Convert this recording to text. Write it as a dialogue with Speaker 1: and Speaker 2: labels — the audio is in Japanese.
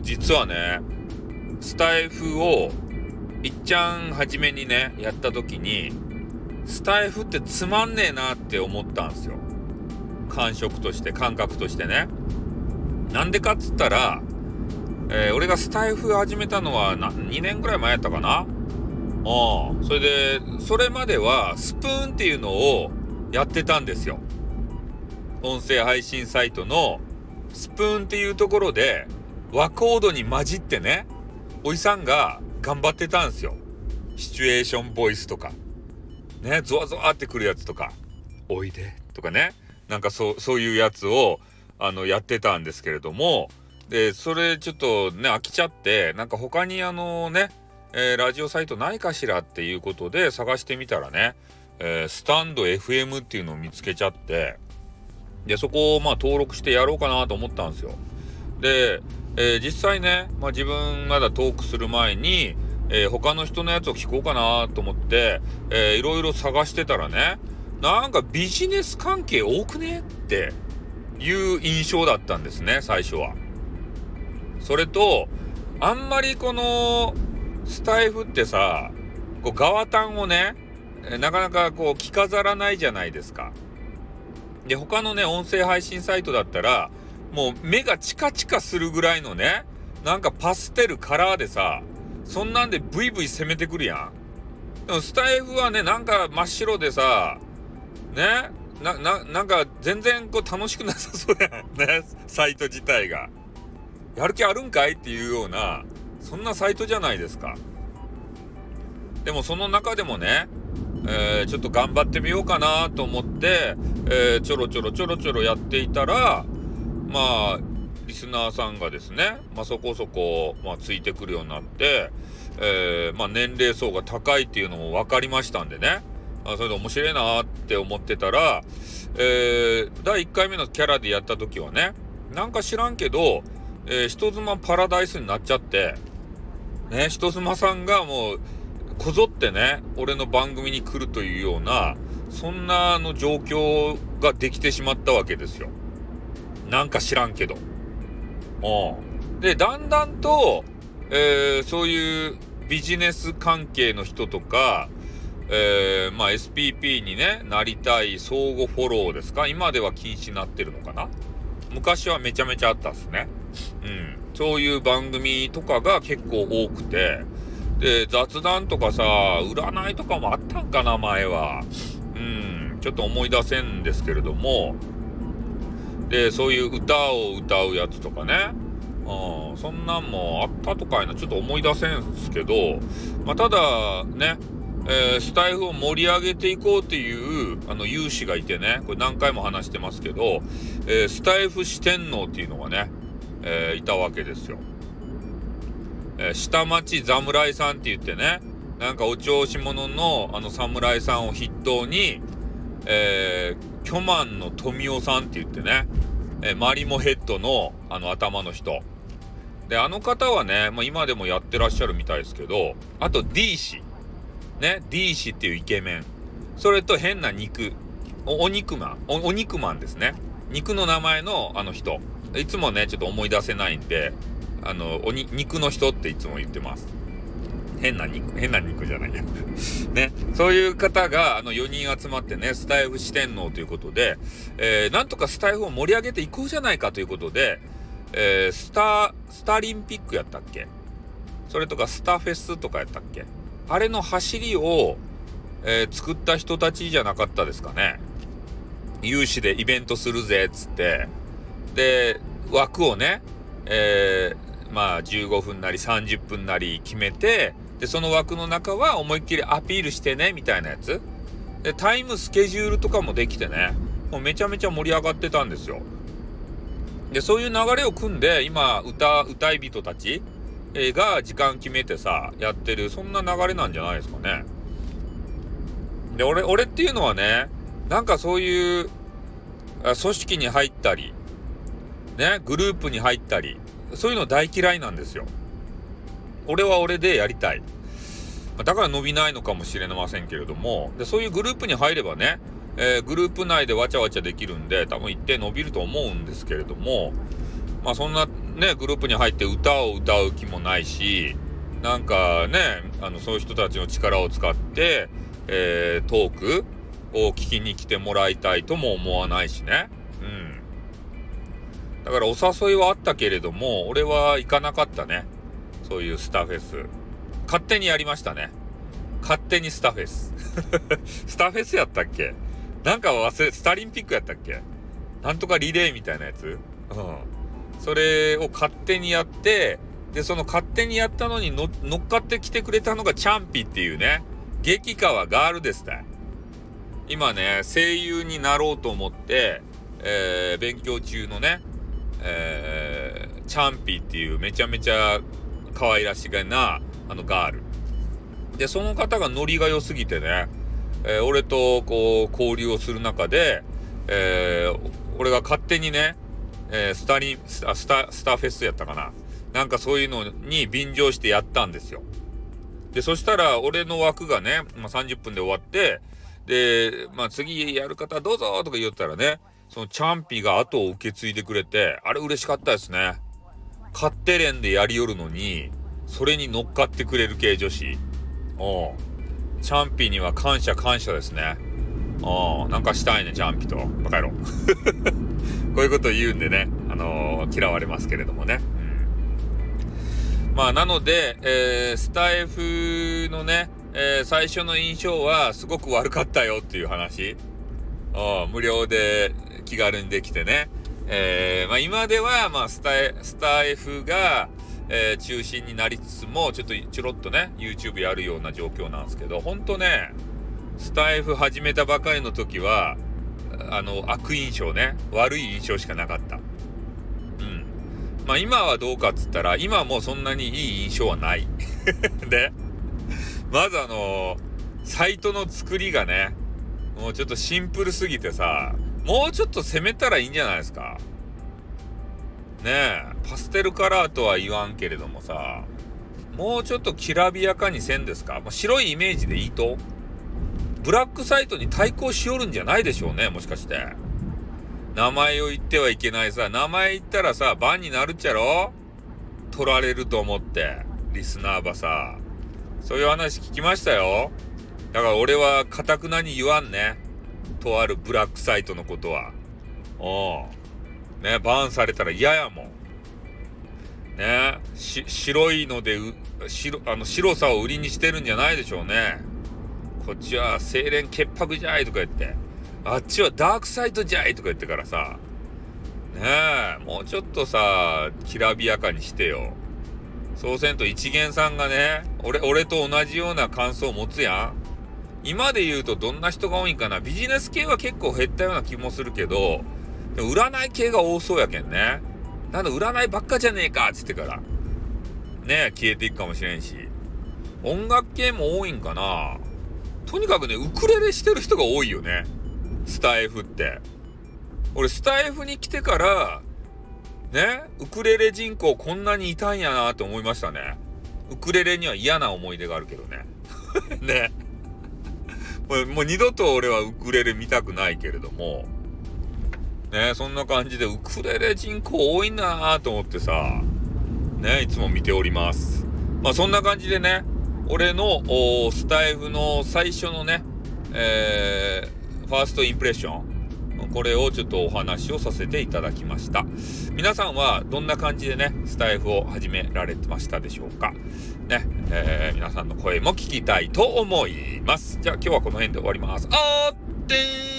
Speaker 1: 実はねスタイフをいっちゃん初めにねやった時にスタイフってつまんねえなって思ったんですよ。感触として感覚としてね。なんでかっつったら、えー、俺がスタイフ始めたのは2年ぐらい前やったかな。うん。それでそれまではスプーンっていうのをやってたんですよ。音声配信サイトのスプーンっていうところで和コードに混じってねおじさんが頑張ってたんですよ。シチュエーションボイスとか。ねゾワゾワってくるやつとか。おいでとかね。なんかそうそういうやつをあのやってたんですけれども。でそれちょっとね飽きちゃってなんか他にあのね、えー、ラジオサイトないかしらっていうことで探してみたらね、えー、スタンド FM っていうのを見つけちゃって。でそこをまあ登録してやろうかなと思ったんですよ。で、えー、実際ね、まあ、自分まだトークする前に、えー、他の人のやつを聞こうかなと思って、えー、いろいろ探してたらねなんかビジネス関係多くねっていう印象だったんですね最初は。それとあんまりこのスタイフってさこう側端をねなかなかこう着飾らないじゃないですか。で他のね音声配信サイトだったらもう目がチカチカするぐらいのねなんかパステルカラーでさそんなんでブイブイ攻めてくるやん。でもスタイフはねなんか真っ白でさねな、な、なんか全然こう楽しくなさそうやん。ね。サイト自体が。やる気あるんかいっていうような、そんなサイトじゃないですか。でもその中でもね、えー、ちょっと頑張ってみようかなと思って、えー、ちょろちょろちょろちょろやっていたら、まあ、リスナーさんがですね、まあ、そこそこ、まあ、ついてくるようになって、えー、まあ、年齢層が高いっていうのも分かりましたんでね、あそれで面白いなって思ってたら、えー、第1回目のキャラでやった時はね、なんか知らんけど、えー、人妻パラダイスになっちゃって、ね、人妻さんがもう、こぞってね、俺の番組に来るというような、そんなの状況ができてしまったわけですよ。なんか知らんけど。うん。で、だんだんと、えー、そういうビジネス関係の人とか、えー、まあ SPP にね、なりたい相互フォローですか？今では禁止になってるのかな？昔はめちゃめちゃあったっすね。うん。そういう番組とかが結構多くて、で、雑談とかさ、占いとかもあったんかな、前は。うん、ちょっと思い出せんですけれども、で、そういう歌を歌うやつとかね、うん、そんなんもあったとかいな、ちょっと思い出せんすけど、まあ、ただ、ね、えー、スタイフを盛り上げていこうっていうあの有志がいてねこれ何回も話してますけど、えー、スタイフ四天王っていうのがね、えー、いたわけですよ。え下町侍さんって言ってねなんかお調子者のあの侍さんを筆頭に、え巨万の富夫さんって言ってね、えマリモヘッドのあの頭の人。で、あの方はね、まあ、今でもやってらっしゃるみたいですけど、あと D 氏。ね、D 氏っていうイケメン。それと変な肉。おお肉マンお。お肉マンですね。肉の名前のあの人。いつもね、ちょっと思い出せないんで、あの、おに、肉の人っていつも言ってます。変な肉、変な肉じゃないや。ね。そういう方が、あの、4人集まってね、スタイフ四天王ということで、えー、なんとかスタイフを盛り上げていこうじゃないかということで、えー、スター、スタリンピックやったっけ？それとかスターフェスとかやったっけ？あれの走りを、えー、作った人たちじゃなかったですかね。有志でイベントするぜ、っつって。で、枠をね、えー、まあ15分なり30分なり決めて、で、その枠の中は思いっきりアピールしてね、みたいなやつ。で、タイムスケジュールとかもできてね、もうめちゃめちゃ盛り上がってたんですよ。で、そういう流れを組んで、今、歌、歌い人たち、が時間決めてさ、やってる、そんな流れなんじゃないですかね。で、俺、俺っていうのはね、なんかそういう、組織に入ったり、ね、グループに入ったり、そういうの大嫌いなんですよ。俺は俺でやりたい。だから伸びないのかもしれませんけれども、でそういうグループに入ればね、えー、グループ内でわちゃわちゃできるんで、多分一定伸びると思うんですけれども、まあそんなね、グループに入って歌を歌う気もないし、なんかね、あの、そういう人たちの力を使って、えー、トークを聞きに来てもらいたいとも思わないしね。うん。だからお誘いはあったけれども、俺は行かなかったね。そういうスタフェス。勝手にやりましたね。勝手にスタフェス。スタフェスやったっけ？なんか忘れ、スタリンピックやったっけ？なんとかリレーみたいなやつ？うん。それを勝手にやって、で、その勝手にやったのに乗っかってきてくれたのがチャンピっていうね、激川ガールですね。今ね、声優になろうと思って、えー、勉強中のね、えー、チャンピっていうめちゃめちゃ可愛らしげな、あのガール。で、その方がノリが良すぎてね、えー、俺とこう交流をする中で、えー、俺が勝手にね、えー、スタリ、スタ、スタ、スターフェスやったかな。なんかそういうのに便乗してやったんですよ。で、そしたら俺の枠がね、まあ、30分で終わって、で、まあ次やる方どうぞとか言ったらね、そのチャンピが後を受け継いでくれて、あれ嬉しかったですね。勝手連でやりよるのに、それに乗っかってくれる系女子。おチャンピには感謝感謝ですね。おなんかしたいね、チャンピと。バカ野郎。こういうこと言うんでね、あのー、嫌われますけれどもね。まあ、なので、えー、スタイフのね、えー、最初の印象はすごく悪かったよっていう話。無料で気軽にできてね。えー、まあ、今では、まあ、スタ、スタイフが、えー、中心になりつつも、ちょっとちょろっとね、YouTube やるような状況なんですけど、ほんとね、スタイフ始めたばかりの時は、あの、悪印象ね。悪い印象しかなかった。うん。まあ今はどうかっつったら、今もそんなにいい印象はない。で、まずあのサイトの作りがね、もうちょっとシンプルすぎてさ、もうちょっと攻めたらいいんじゃないですか。ねえ、パステルカラーとは言わんけれどもさ、もうちょっときらびやかにせんですか、まあ、白いイメージでいいとブラックサイトに対抗しよるんじゃないでしょうね、もしかして。名前を言ってはいけないさ、名前言ったらさ、バンになるっちゃろ取られると思って、リスナーばさ。そういう話聞きましたよ。だから俺は、かたくなに言わんね。とあるブラックサイトのことは。おうね、バーンされたら嫌やもん。ね、白いので、白、あの、白さを売りにしてるんじゃないでしょうね。こっちは清廉潔白じゃいとか言って、あっちはダークサイドじゃいとか言ってからさ、ねえ、もうちょっとさ、きらびやかにしてよ。そうせんと一元さんがね、俺、俺と同じような感想を持つやん。今で言うとどんな人が多いんかなビジネス系は結構減ったような気もするけど、占い系が多そうやけんね。なんだ占いばっかじゃねえかっつってから。ね消えていくかもしれんし。音楽系も多いんかなとにかくね、ウクレレしてる人が多いよね。スタイフって。俺、スタイフに来てから、ね、ウクレレ人口こんなにいたんやなって思いましたね。ウクレレには嫌な思い出があるけどね。ね。もうもう二度と俺はウクレレ見たくないけれども、ね、そんな感じでウクレレ人口多いなぁと思ってさ、ね、いつも見ております。まあそんな感じでね、俺のスタイフの最初のね、えー、ファーストインプレッション、これをちょっとお話をさせていただきました。皆さんはどんな感じでね、スタイフを始められてましたでしょうか。ね、えー、皆さんの声も聞きたいと思います。じゃあ今日はこの辺で終わります。あーってー